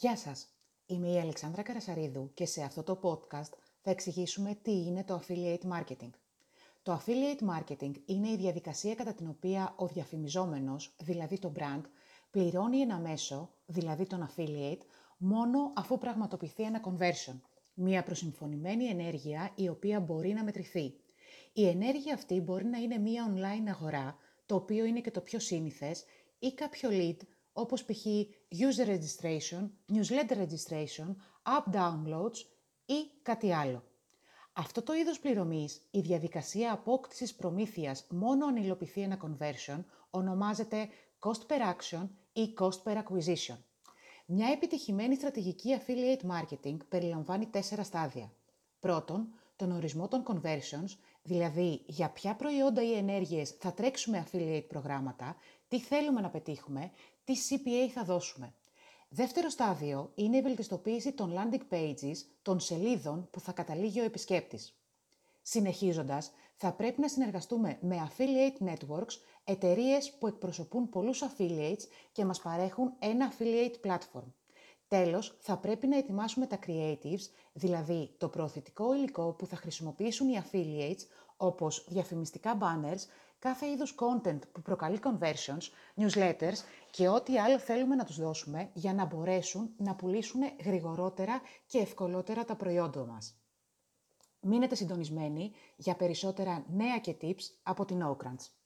Γεια σας, είμαι η Αλεξάνδρα Καρασαρίδου και σε αυτό το podcast θα εξηγήσουμε τι είναι το Affiliate Marketing. Το Affiliate Marketing είναι η διαδικασία κατά την οποία ο διαφημιζόμενος, δηλαδή το brand, πληρώνει ένα μέσο, δηλαδή τον Affiliate, μόνο αφού πραγματοποιηθεί ένα conversion, μια προσυμφωνημένη ενέργεια η οποία μπορεί να μετρηθεί. Η ενέργεια αυτή μπορεί να είναι μια online αγορά, το οποίο είναι και το πιο σύνηθες, ή κάποιο lead όπως π.χ. user registration, newsletter registration, app downloads ή κάτι άλλο. Αυτό το είδος πληρωμής, η διαδικασία απόκτησης προμήθειας μόνο αν υλοποιηθεί ένα conversion, ονομάζεται cost per action ή cost per acquisition. Μια επιτυχημένη στρατηγική affiliate marketing περιλαμβάνει τέσσερα στάδια. Πρώτον, τον ορισμό των conversions, δηλαδή για ποια προϊόντα ή ενέργειες θα τρέξουμε affiliate προγράμματα, τι θέλουμε να πετύχουμε, τι CPA θα δώσουμε. Δεύτερο στάδιο είναι η βελτιστοποίηση των landing pages, των σελίδων που θα καταλήγει ο επισκέπτης. Συνεχίζοντας, θα πρέπει να συνεργαστούμε με affiliate networks, εταιρείες που εκπροσωπούν πολλούς affiliates και μας παρέχουν ένα affiliate platform. Τέλος, θα πρέπει να ετοιμάσουμε τα creatives, δηλαδή το προωθητικό υλικό που θα χρησιμοποιήσουν οι affiliates, όπως διαφημιστικά banners, κάθε είδους content που προκαλεί conversions, newsletters και ό,τι άλλο θέλουμε να τους δώσουμε για να μπορέσουν να πουλήσουν γρηγορότερα και ευκολότερα τα προϊόντα μας. Μείνετε συντονισμένοι για περισσότερα νέα και tips από την Oakrants.